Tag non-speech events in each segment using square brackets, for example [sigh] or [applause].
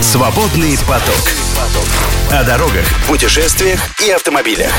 Свободный поток. О дорогах, путешествиях и автомобилях.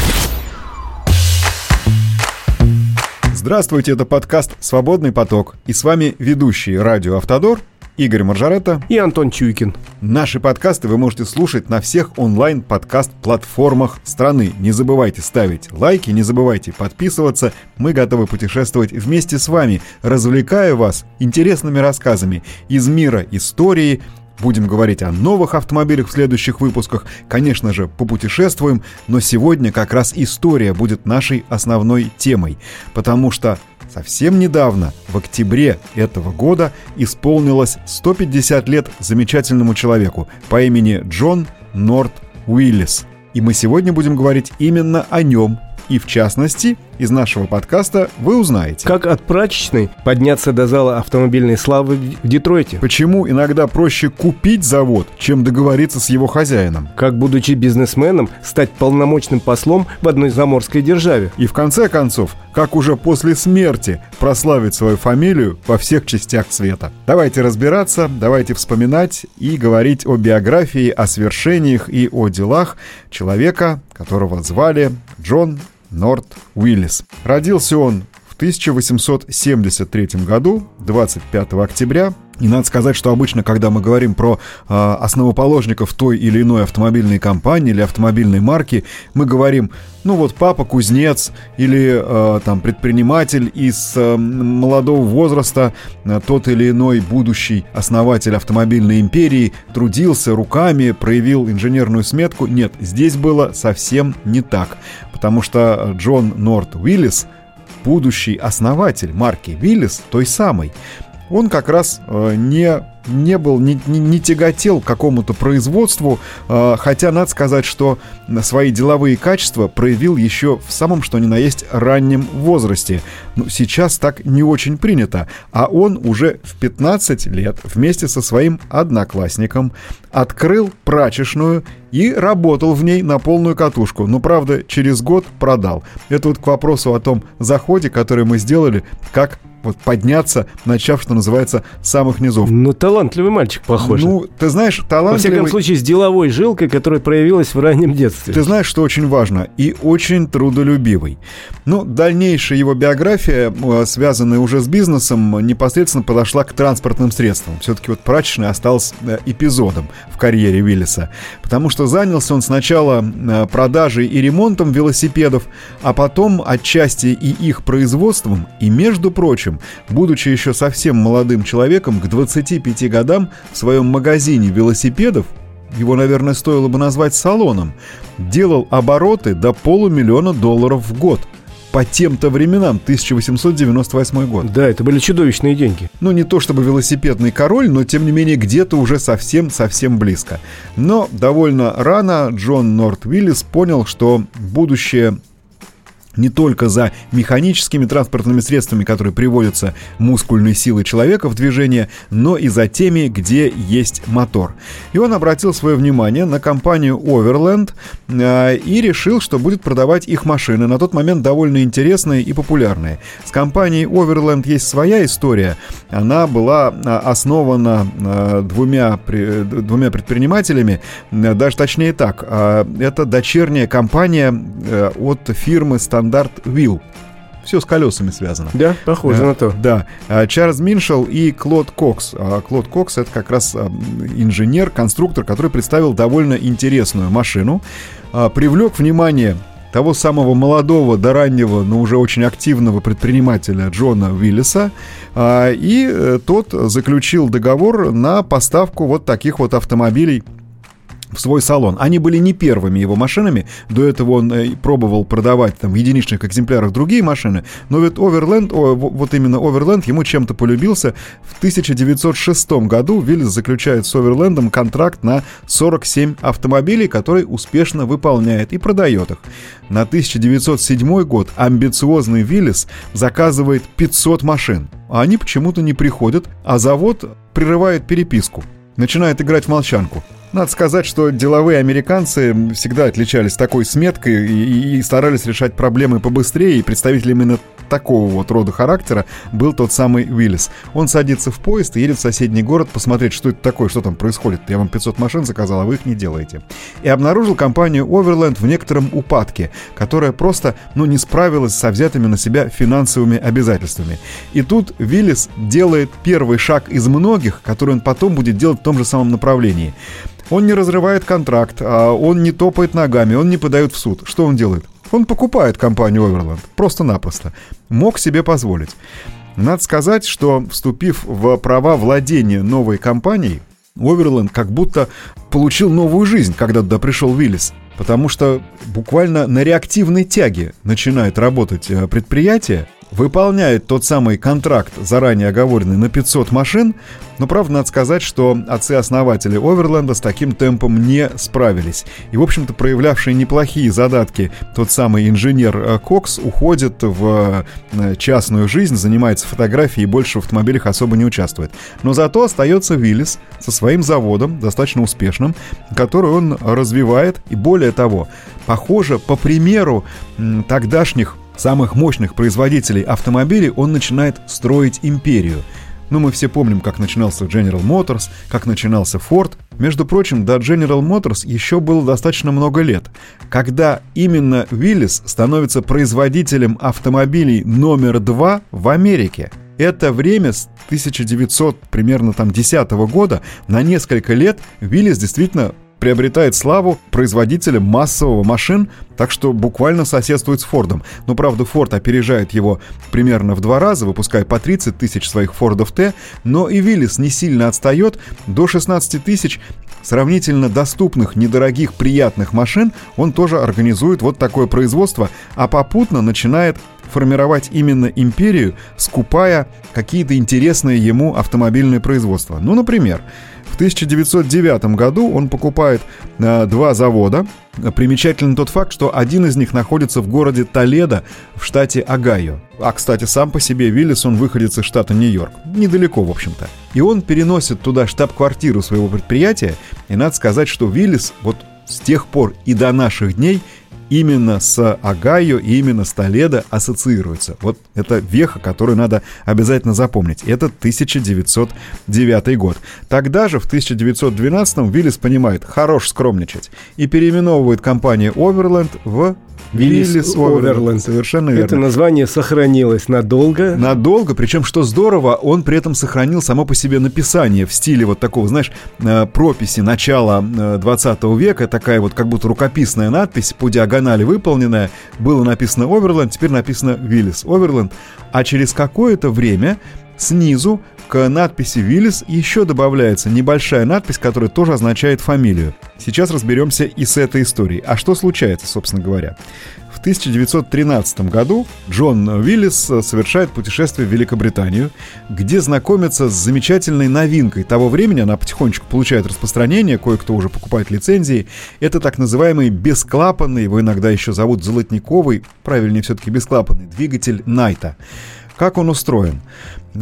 Здравствуйте, это подкаст «Свободный поток». И с вами ведущий радио «Автодор» Игорь Маржаретта и Антон Чуйкин. Наши подкасты вы можете слушать на всех онлайн-подкаст-платформах страны. Не забывайте ставить лайки, не забывайте подписываться. Мы готовы путешествовать вместе с вами, развлекая вас интересными рассказами из мира истории, Будем говорить о новых автомобилях в следующих выпусках. Конечно же, попутешествуем, но сегодня как раз история будет нашей основной темой, потому что Совсем недавно, в октябре этого года, исполнилось 150 лет замечательному человеку по имени Джон Норт Уиллис. И мы сегодня будем говорить именно о нем, и в частности, из нашего подкаста вы узнаете. Как от прачечной подняться до зала автомобильной славы в Детройте. Почему иногда проще купить завод, чем договориться с его хозяином. Как, будучи бизнесменом, стать полномочным послом в одной заморской державе. И в конце концов, как уже после смерти прославить свою фамилию во всех частях света. Давайте разбираться, давайте вспоминать и говорить о биографии, о свершениях и о делах человека, которого звали Джон Норт Уиллис. Родился он в 1873 году, 25 октября, и надо сказать, что обычно, когда мы говорим про э, основоположников той или иной автомобильной компании или автомобильной марки, мы говорим, ну вот папа кузнец или э, там предприниматель из э, молодого возраста, э, тот или иной будущий основатель автомобильной империи трудился руками, проявил инженерную сметку. Нет, здесь было совсем не так, потому что Джон Норт Уиллис будущий основатель марки Виллис, той самой, он как раз э, не не был, не, не, не тяготел к какому-то производству, э, хотя надо сказать, что свои деловые качества проявил еще в самом что ни на есть раннем возрасте. Ну, сейчас так не очень принято, а он уже в 15 лет вместе со своим одноклассником открыл прачечную и работал в ней на полную катушку, но, правда, через год продал. Это вот к вопросу о том заходе, который мы сделали, как вот подняться, начав, что называется, с самых низов. Ну, талантливый мальчик, похоже. Ну, ты знаешь, талантливый... Во всяком случае, с деловой жилкой, которая проявилась в раннем детстве. Ты знаешь, что очень важно, и очень трудолюбивый. Ну, дальнейшая его биография, э, связанная уже с бизнесом, непосредственно подошла к транспортным средствам. Все-таки вот прачечная осталась э, эпизодом в карьере Виллиса. Потому что занялся он сначала э, продажей и ремонтом велосипедов, а потом отчасти и их производством, и, между прочим, будучи еще совсем молодым человеком, к 25 годам в своем магазине велосипедов его, наверное, стоило бы назвать салоном, делал обороты до полумиллиона долларов в год. По тем-то временам, 1898 год. Да, это были чудовищные деньги. Ну, не то чтобы велосипедный король, но, тем не менее, где-то уже совсем-совсем близко. Но довольно рано Джон Норт Уиллис понял, что будущее не только за механическими транспортными средствами, которые приводятся мускульной силой человека в движение, но и за теми, где есть мотор. И он обратил свое внимание на компанию Overland э, и решил, что будет продавать их машины, на тот момент довольно интересные и популярные. С компанией Overland есть своя история. Она была а, основана э, двумя, двумя предпринимателями, э, даже точнее так, э, это дочерняя компания э, от фирмы Standard Standard Wheel. Все с колесами связано. Да, похоже да, на то. Да. А, Чарльз Миншел и Клод Кокс. А, Клод Кокс это как раз а, инженер, конструктор, который представил довольно интересную машину. Привлек внимание того самого молодого да раннего, но уже очень активного предпринимателя Джона Уиллиса, и э, тот заключил договор на поставку вот таких вот автомобилей в свой салон. Они были не первыми его машинами. До этого он э, пробовал продавать там в единичных экземплярах другие машины. Но ведь Overland, о, вот именно Overland ему чем-то полюбился. В 1906 году Виллис заключает с Оверлендом контракт на 47 автомобилей, который успешно выполняет и продает их. На 1907 год амбициозный Виллис заказывает 500 машин. А они почему-то не приходят, а завод прерывает переписку. Начинает играть в молчанку. Надо сказать, что деловые американцы всегда отличались такой сметкой и, и старались решать проблемы побыстрее, и представители именно такого вот рода характера был тот самый Уиллис. Он садится в поезд и едет в соседний город посмотреть, что это такое, что там происходит. Я вам 500 машин заказал, а вы их не делаете. И обнаружил компанию Overland в некотором упадке, которая просто, ну, не справилась со взятыми на себя финансовыми обязательствами. И тут Виллис делает первый шаг из многих, который он потом будет делать в том же самом направлении. Он не разрывает контракт, а он не топает ногами, он не подает в суд. Что он делает? Он покупает компанию Overland. Просто-напросто. Мог себе позволить. Надо сказать, что вступив в права владения новой компанией, Overland как будто получил новую жизнь, когда туда пришел Виллис. Потому что буквально на реактивной тяге начинает работать э, предприятие, выполняет тот самый контракт, заранее оговоренный на 500 машин, но, правда, надо сказать, что отцы-основатели Оверленда с таким темпом не справились. И, в общем-то, проявлявший неплохие задатки тот самый инженер э, Кокс уходит в э, частную жизнь, занимается фотографией и больше в автомобилях особо не участвует. Но зато остается Виллис со своим заводом, достаточно успешным, который он развивает. И более того, похоже, по примеру тогдашних самых мощных производителей автомобилей он начинает строить империю. Ну, мы все помним, как начинался General Motors, как начинался Ford. Между прочим, до General Motors еще было достаточно много лет. Когда именно Willys становится производителем автомобилей номер два в Америке. Это время с 1900 примерно там 10 года на несколько лет Willys действительно приобретает славу производителя массового машин, так что буквально соседствует с Фордом. Но, правда, Форд опережает его примерно в два раза, выпуская по 30 тысяч своих Фордов Т, но и Виллис не сильно отстает, до 16 тысяч сравнительно доступных, недорогих, приятных машин он тоже организует вот такое производство, а попутно начинает формировать именно империю, скупая какие-то интересные ему автомобильные производства. Ну, например, в 1909 году он покупает э, два завода. Примечателен тот факт, что один из них находится в городе Толедо в штате Огайо. А, кстати, сам по себе Виллис, он выходит из штата Нью-Йорк. Недалеко, в общем-то. И он переносит туда штаб-квартиру своего предприятия. И надо сказать, что Виллис вот с тех пор и до наших дней именно с Огайо и именно с Толедо ассоциируется. Вот это веха, которую надо обязательно запомнить. Это 1909 год. Тогда же, в 1912 Виллис понимает, хорош скромничать, и переименовывает компанию Overland в Виллис Оверленд. Совершенно верно. Это название сохранилось надолго. Надолго, причем, что здорово, он при этом сохранил само по себе написание в стиле вот такого, знаешь, э, прописи начала 20 э, века, такая вот как будто рукописная надпись по диагонали выполненная. Было написано Оверленд, теперь написано Виллис Оверленд. А через какое-то время снизу к надписи Виллис еще добавляется небольшая надпись, которая тоже означает фамилию. Сейчас разберемся и с этой историей. А что случается, собственно говоря? В 1913 году Джон Уиллис совершает путешествие в Великобританию, где знакомится с замечательной новинкой того времени, она потихонечку получает распространение, кое-кто уже покупает лицензии. Это так называемый бесклапанный, его иногда еще зовут золотниковый, правильнее все-таки бесклапанный, двигатель Найта. Как он устроен?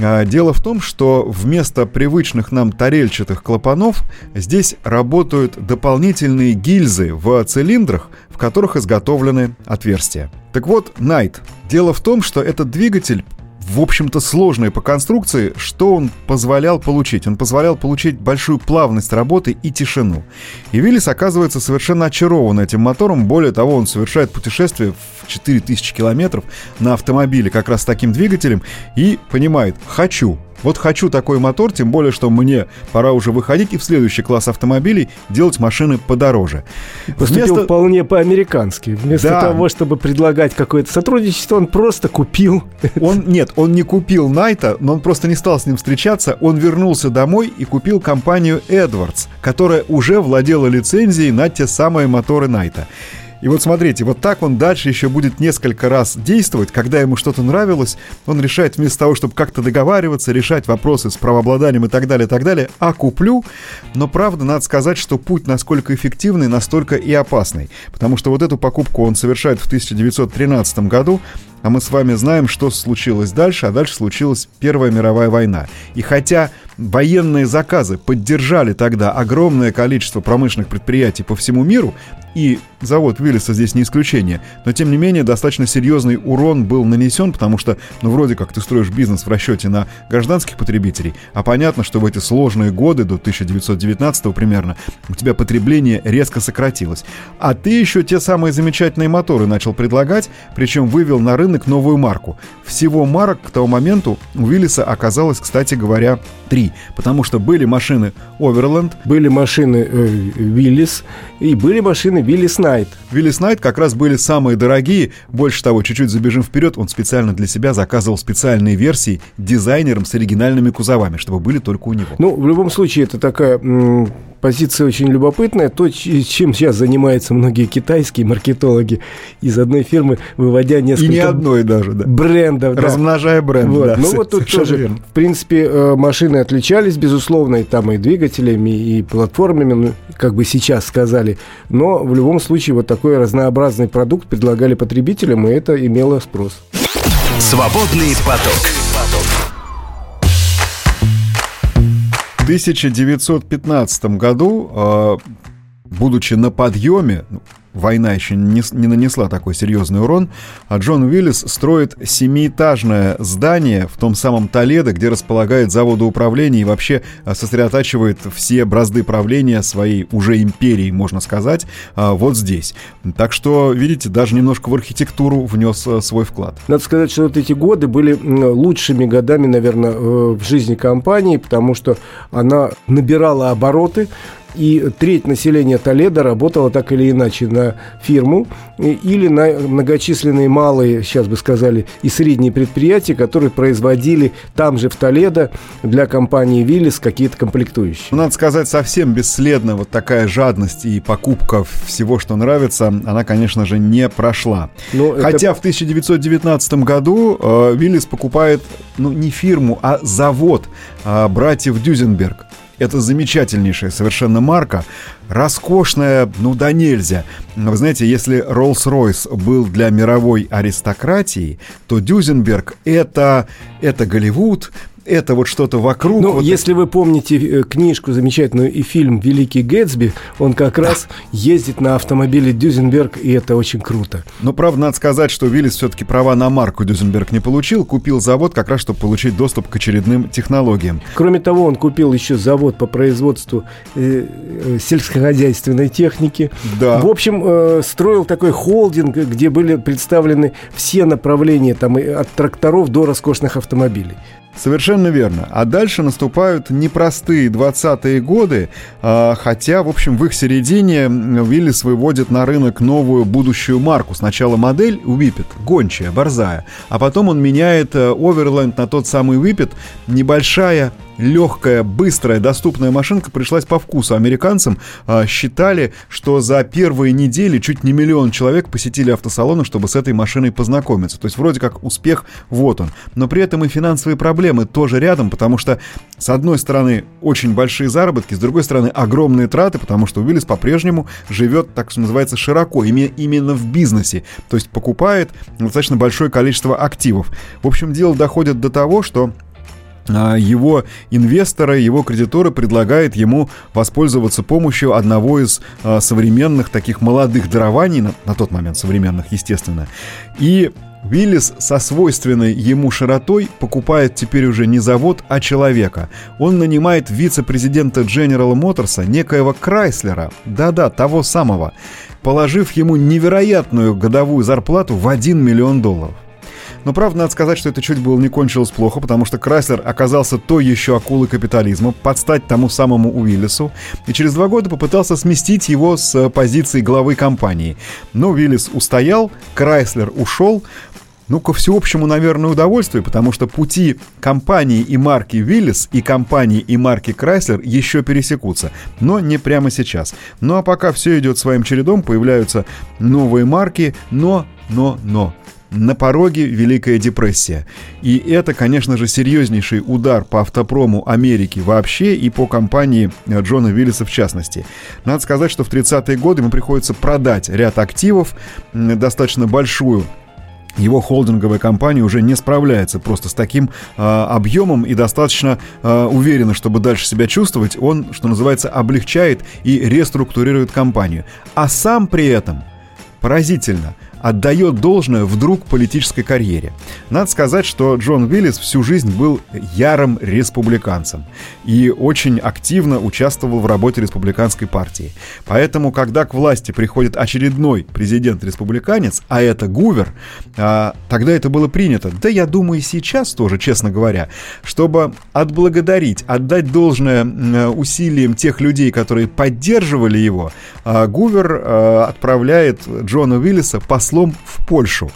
А, дело в том, что вместо привычных нам тарельчатых клапанов здесь работают дополнительные гильзы в цилиндрах, в которых изготовлены отверстия. Так вот, Найт. Дело в том, что этот двигатель в общем-то, сложный по конструкции, что он позволял получить? Он позволял получить большую плавность работы и тишину. И Виллис оказывается совершенно очарован этим мотором. Более того, он совершает путешествие в 4000 километров на автомобиле как раз с таким двигателем и понимает, хочу, вот хочу такой мотор, тем более, что мне пора уже выходить и в следующий класс автомобилей делать машины подороже. Поступил Вместо... вполне по-американски. Вместо да. того, чтобы предлагать какое-то сотрудничество, он просто купил. Он, нет, он не купил Найта, но он просто не стал с ним встречаться. Он вернулся домой и купил компанию Edwards, которая уже владела лицензией на те самые моторы Найта. И вот смотрите, вот так он дальше еще будет несколько раз действовать. Когда ему что-то нравилось, он решает вместо того, чтобы как-то договариваться, решать вопросы с правообладанием и так далее, и так далее, а куплю. Но правда, надо сказать, что путь насколько эффективный, настолько и опасный. Потому что вот эту покупку он совершает в 1913 году, а мы с вами знаем, что случилось дальше, а дальше случилась Первая мировая война. И хотя военные заказы поддержали тогда огромное количество промышленных предприятий по всему миру, и завод Виллиса здесь не исключение. Но, тем не менее, достаточно серьезный урон был нанесен, потому что, ну, вроде как ты строишь бизнес в расчете на гражданских потребителей, а понятно, что в эти сложные годы, до 1919 примерно, у тебя потребление резко сократилось. А ты еще те самые замечательные моторы начал предлагать, причем вывел на рынок новую марку. Всего марок к тому моменту у Виллиса оказалось, кстати говоря, три, потому что были машины Overland, были машины э, и были машины Виллис Найт. Виллис Найт как раз были самые дорогие. Больше того, чуть-чуть забежим вперед, он специально для себя заказывал специальные версии дизайнером с оригинальными кузовами, чтобы были только у него. Ну, в любом случае, это такая позиция очень любопытная. То, чем сейчас занимаются многие китайские маркетологи из одной фирмы, выводя несколько... И не одной даже, да. Брендов, Размножая да. бренды, вот. да. Ну, вот тут тоже, верно. в принципе, э, машины отличались, безусловно, и там и двигателями, и платформами, ну, как бы сейчас сказали. Но в любом случае вот такой разнообразный продукт предлагали потребителям, и это имело спрос. Свободный поток. 1915 году, а, будучи на подъеме, ну, война еще не, не нанесла такой серьезный урон, а Джон Уиллис строит семиэтажное здание в том самом Толедо, где располагает заводы управления и вообще а, сосредотачивает все бразды правления своей уже империи, можно сказать, а, вот здесь. Так что, видите, даже немножко в архитектуру внес а, свой вклад. Надо сказать, что вот эти годы были лучшими годами, наверное, э, в жизни компании, потому что она набирала обороты, и треть населения Толеда работала так или иначе на фирму или на многочисленные малые, сейчас бы сказали, и средние предприятия, которые производили там же в Толедо для компании Виллис какие-то комплектующие. Ну, надо сказать, совсем бесследно вот такая жадность и покупка всего, что нравится, она, конечно же, не прошла. Но Хотя это... в 1919 году э, Виллис покупает, ну, не фирму, а завод э, братьев Дюзенберг. Это замечательнейшая совершенно марка, роскошная, ну да нельзя. Вы знаете, если Rolls-Royce был для мировой аристократии, то Дюзенберг это, это Голливуд, это вот что-то вокруг. Ну, вот если вы помните э, книжку замечательную и фильм «Великий Гэтсби», он как да. раз ездит на автомобиле Дюзенберг, и это очень круто. Но, правда, надо сказать, что Виллис все-таки права на марку Дюзенберг не получил, купил завод как раз, чтобы получить доступ к очередным технологиям. Кроме того, он купил еще завод по производству э, э, сельскохозяйственной техники. Да. В общем, э, строил такой холдинг, где были представлены все направления, там, от тракторов до роскошных автомобилей. Совершенно верно. А дальше наступают непростые 20-е годы, а, хотя, в общем, в их середине Виллис выводит на рынок новую будущую марку. Сначала модель Whippet, гончая, борзая, а потом он меняет Overland на тот самый Whippet, небольшая легкая, быстрая, доступная машинка пришлась по вкусу. Американцам э, считали, что за первые недели чуть не миллион человек посетили автосалоны, чтобы с этой машиной познакомиться. То есть вроде как успех, вот он. Но при этом и финансовые проблемы тоже рядом, потому что с одной стороны очень большие заработки, с другой стороны огромные траты, потому что Уиллис по-прежнему живет, так что называется, широко, именно в бизнесе. То есть покупает достаточно большое количество активов. В общем, дело доходит до того, что его инвесторы, его кредиторы предлагают ему воспользоваться помощью одного из а, современных таких молодых дарований, на, на тот момент современных, естественно. И Виллис со свойственной ему широтой покупает теперь уже не завод, а человека. Он нанимает вице-президента General Motors, некоего Крайслера, да-да, того самого, положив ему невероятную годовую зарплату в 1 миллион долларов. Но правда, надо сказать, что это чуть было не кончилось плохо, потому что Крайслер оказался той еще акулой капитализма, подстать тому самому Уиллису, и через два года попытался сместить его с позиции главы компании. Но Уиллис устоял, Крайслер ушел, ну, ко всеобщему, наверное, удовольствию, потому что пути компании и марки Виллис и компании и марки Крайслер еще пересекутся, но не прямо сейчас. Ну а пока все идет своим чередом, появляются новые марки, но, но, но на пороге Великая депрессия. И это, конечно же, серьезнейший удар по автопрому Америки вообще и по компании Джона Виллиса в частности. Надо сказать, что в 30-е годы ему приходится продать ряд активов, достаточно большую его холдинговая компания уже не справляется просто с таким э, объемом и достаточно э, уверенно, чтобы дальше себя чувствовать, он, что называется, облегчает и реструктурирует компанию. А сам при этом, поразительно, отдает должное вдруг политической карьере. Надо сказать, что Джон Уиллис всю жизнь был ярым республиканцем и очень активно участвовал в работе республиканской партии. Поэтому, когда к власти приходит очередной президент-республиканец, а это Гувер, а, тогда это было принято. Да, я думаю, и сейчас тоже, честно говоря, чтобы отблагодарить, отдать должное усилиям тех людей, которые поддерживали его, а, Гувер а, отправляет Джона Уиллиса послом послом в Польшу.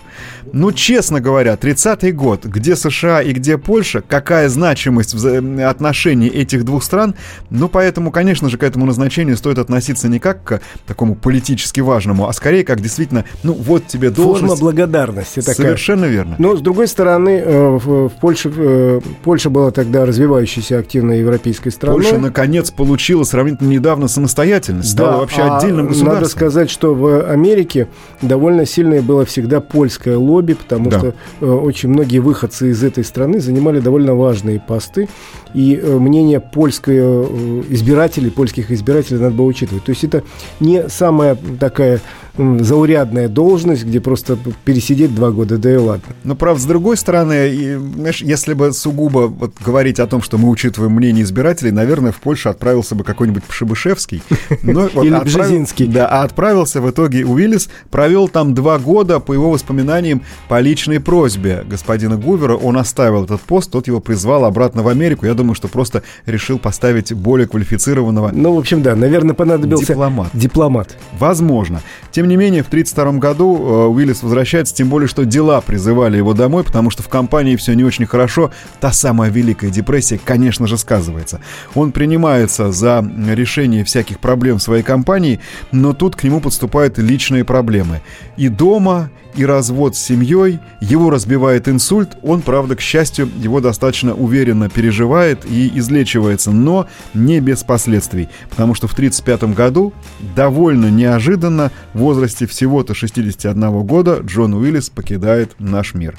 Ну, честно говоря, 30-й год, где США и где Польша, какая значимость в отношении этих двух стран, ну, поэтому, конечно же, к этому назначению стоит относиться не как к такому политически важному, а скорее как действительно, ну, вот тебе должность. Форма благодарности такая. Совершенно верно. Но, с другой стороны, э, в Польше, э, Польша была тогда развивающейся активной европейской страной. Польша, наконец, получила сравнительно недавно самостоятельность, стала да, вообще а отдельным государством. Надо сказать, что в Америке довольно сильное было всегда польское лобби, лобби, потому да. что э, очень многие выходцы из этой страны занимали довольно важные посты, и э, мнение польской э, избирателей, польских избирателей надо было учитывать. То есть это не самая такая заурядная должность, где просто пересидеть два года, да и ладно. Но, правда, с другой стороны, и, знаешь, если бы сугубо вот, говорить о том, что мы учитываем мнение избирателей, наверное, в Польшу отправился бы какой-нибудь Пшебышевский. [laughs] Или Бжезинский. Да, а отправился в итоге Уиллис, провел там два года, по его воспоминаниям, по личной просьбе господина Гувера, он оставил этот пост, тот его призвал обратно в Америку. Я думаю, что просто решил поставить более квалифицированного Ну, в общем, да, наверное, понадобился дипломат. дипломат. Возможно. Тем не менее, в 1932 году э, Уиллис возвращается, тем более, что дела призывали его домой, потому что в компании все не очень хорошо. Та самая Великая депрессия, конечно же, сказывается. Он принимается за решение всяких проблем в своей компании, но тут к нему подступают личные проблемы. И дома, и развод с семьей, его разбивает инсульт, он, правда, к счастью, его достаточно уверенно переживает и излечивается, но не без последствий, потому что в 1935 году, довольно неожиданно, в возрасте всего-то 61 года, Джон Уиллис покидает наш мир.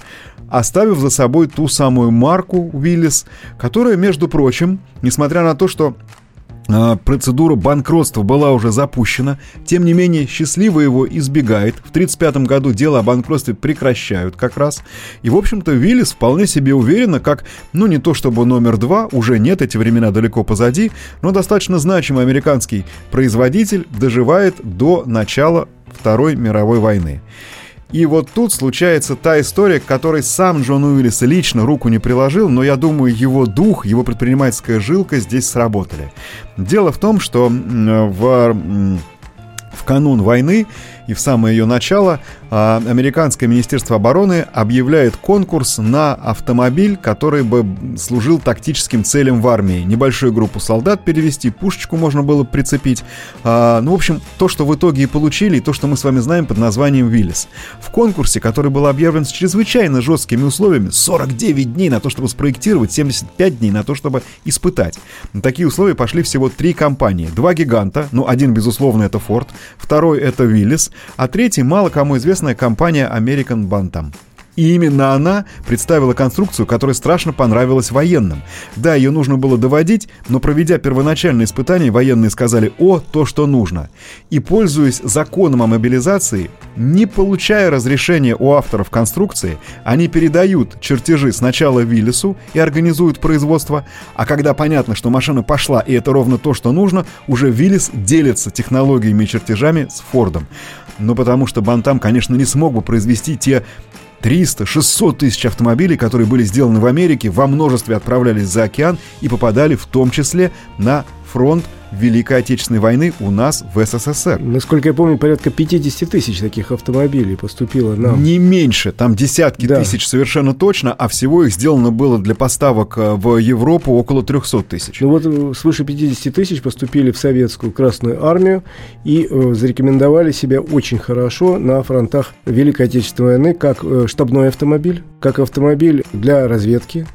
Оставив за собой ту самую марку Уиллис, которая, между прочим, несмотря на то, что процедура банкротства была уже запущена. Тем не менее, счастливо его избегает. В 1935 году дело о банкротстве прекращают как раз. И, в общем-то, Виллис вполне себе уверенно, как, ну, не то чтобы номер два, уже нет, эти времена далеко позади, но достаточно значимый американский производитель доживает до начала Второй мировой войны. И вот тут случается та история, к которой сам Джон Уиллис лично руку не приложил, но я думаю, его дух, его предпринимательская жилка здесь сработали. Дело в том, что в, в канун войны и в самое ее начало американское министерство обороны объявляет конкурс на автомобиль, который бы служил тактическим целям в армии. Небольшую группу солдат перевести, пушечку можно было прицепить. А, ну, в общем, то, что в итоге и получили, и то, что мы с вами знаем под названием «Виллис». В конкурсе, который был объявлен с чрезвычайно жесткими условиями, 49 дней на то, чтобы спроектировать, 75 дней на то, чтобы испытать. На такие условия пошли всего три компании. Два гиганта, ну, один, безусловно, это Ford, второй это Willys, а третий мало кому известная компания American Bantam. И именно она представила конструкцию, которая страшно понравилась военным. Да, ее нужно было доводить, но проведя первоначальные испытания, военные сказали «О, то, что нужно». И, пользуясь законом о мобилизации, не получая разрешения у авторов конструкции, они передают чертежи сначала Виллису и организуют производство, а когда понятно, что машина пошла и это ровно то, что нужно, уже Виллис делится технологиями и чертежами с Фордом. Ну, потому что Бантам, конечно, не смог бы произвести те 300, 600 тысяч автомобилей, которые были сделаны в Америке, во множестве отправлялись за океан и попадали в том числе на фронт Великой Отечественной войны у нас в СССР. Насколько я помню, порядка 50 тысяч таких автомобилей поступило нам. Не меньше, там десятки да. тысяч совершенно точно, а всего их сделано было для поставок э, в Европу около 300 тысяч. Ну вот э, свыше 50 тысяч поступили в советскую Красную Армию и э, зарекомендовали себя очень хорошо на фронтах Великой Отечественной войны как э, штабной автомобиль, как автомобиль для разведки,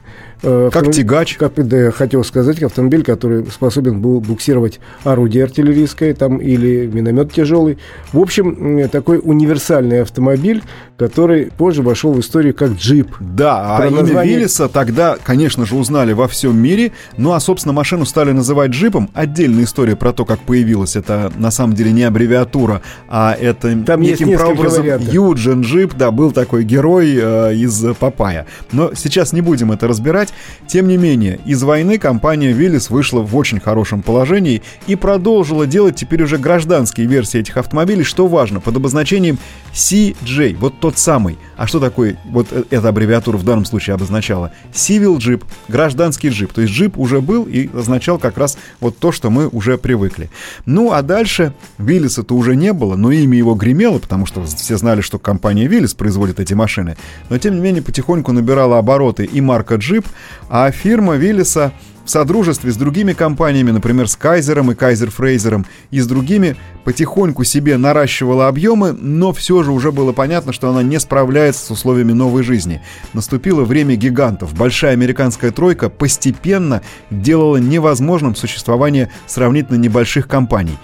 как тягач. Как да, хотел сказать, автомобиль, который способен был буксировать орудие артиллерийское там, или миномет тяжелый. В общем, такой универсальный автомобиль, который позже вошел в историю как джип. Да, а Про а название... имя Виллиса тогда, конечно же, узнали во всем мире. Ну а, собственно, машину стали называть джипом. Отдельная история про то, как появилась. Это на самом деле не аббревиатура, а это Там неким прообразом Юджин Джип, да, был такой герой э, из Папая. Но сейчас не будем это разбирать. Тем не менее, из войны компания Willys вышла в очень хорошем положении и продолжила делать теперь уже гражданские версии этих автомобилей, что важно, под обозначением CJ, вот тот самый. А что такое, вот э, эта аббревиатура в данном случае обозначала? Civil Jeep, гражданский джип. То есть джип уже был и означал как раз вот то, что мы уже привыкли. Ну, а дальше Виллиса-то уже не было, но имя его гремело, потому что все знали, что компания Виллис производит эти машины. Но, тем не менее, потихоньку набирала обороты и марка Jeep, а фирма Виллиса в содружестве с другими компаниями, например, с Кайзером и Кайзер Фрейзером, и с другими потихоньку себе наращивала объемы, но все же уже было понятно, что она не справляется с условиями новой жизни. Наступило время гигантов. Большая американская тройка постепенно делала невозможным существование сравнительно небольших компаний.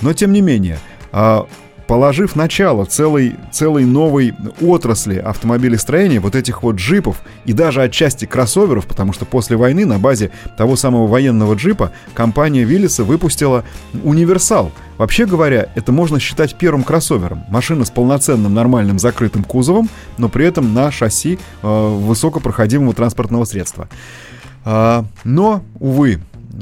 Но тем не менее, а, положив начало целой, целой новой отрасли автомобилестроения, вот этих вот джипов и даже отчасти кроссоверов, потому что после войны на базе того самого военного джипа компания Виллиса выпустила универсал. Вообще говоря, это можно считать первым кроссовером. Машина с полноценным нормальным закрытым кузовом, но при этом на шасси э, высокопроходимого транспортного средства. А, но, увы,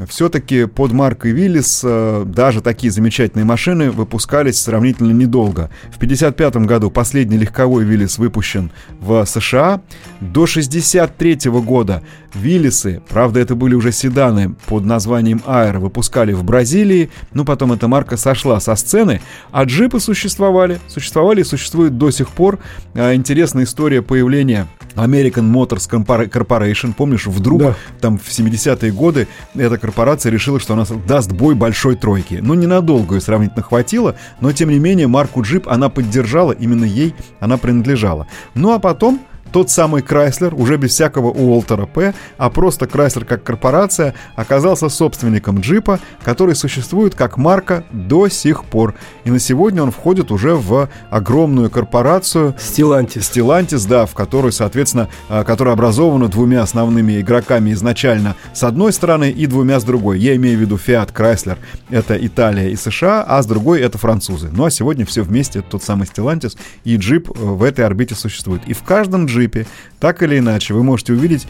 все-таки под маркой Willys э, даже такие замечательные машины выпускались сравнительно недолго. В 1955 году последний легковой Willys выпущен в США. До 1963 года Виллисы, правда это были уже седаны под названием Air, выпускали в Бразилии, но потом эта марка сошла со сцены, а джипы существовали, существовали и существуют до сих пор. А, интересная история появления American Motors Corporation, помнишь, вдруг да. там в 70-е годы эта корпорация решила, что она даст бой большой тройке. Ну, ненадолго ее сравнительно хватило, но тем не менее марку Jeep она поддержала, именно ей она принадлежала. Ну а потом тот самый Крайслер, уже без всякого Уолтера П., а просто Крайслер как корпорация, оказался собственником джипа, который существует как марка до сих пор. И на сегодня он входит уже в огромную корпорацию Stellantis. Stellantis, да, в которой, соответственно, а, которая образована двумя основными игроками изначально с одной стороны и двумя с другой. Я имею в виду Fiat Chrysler, это Италия и США, а с другой это французы. Ну а сегодня все вместе, тот самый Stellantis и джип э, в этой орбите существует. И в каждом джипе джипе, так или иначе вы можете увидеть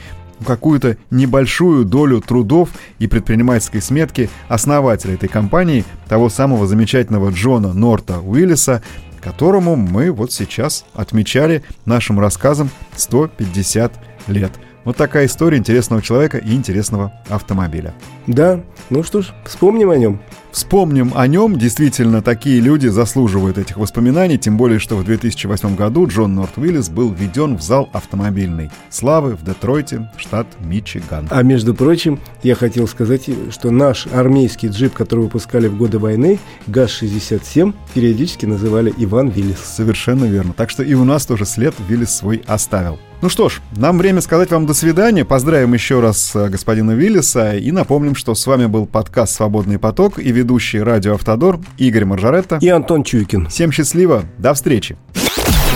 какую-то небольшую долю трудов и предпринимательской сметки основателя этой компании, того самого замечательного Джона Норта Уиллиса, которому мы вот сейчас отмечали нашим рассказом 150 лет. Вот такая история интересного человека и интересного автомобиля. Да, ну что ж, вспомним о нем. Вспомним о нем. Действительно, такие люди заслуживают этих воспоминаний, тем более, что в 2008 году Джон Норт Уиллис был введен в зал автомобильной славы в Детройте, штат Мичиган. А между прочим, я хотел сказать, что наш армейский джип, который выпускали в годы войны, ГАЗ-67, периодически называли Иван Виллис. Совершенно верно. Так что и у нас тоже след Виллис свой оставил. Ну что ж, нам время сказать вам до свидания. Поздравим еще раз э, господина Виллиса и напомним, что с вами был подкаст «Свободный поток» и ведущий радио «Автодор» Игорь Маржаретта и Антон Чуйкин. Всем счастливо, до встречи.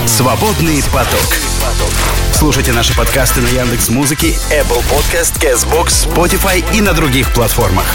«Свободный поток». Слушайте наши подкасты на Яндекс Музыке, Apple Podcast, Castbox, Spotify и на других платформах.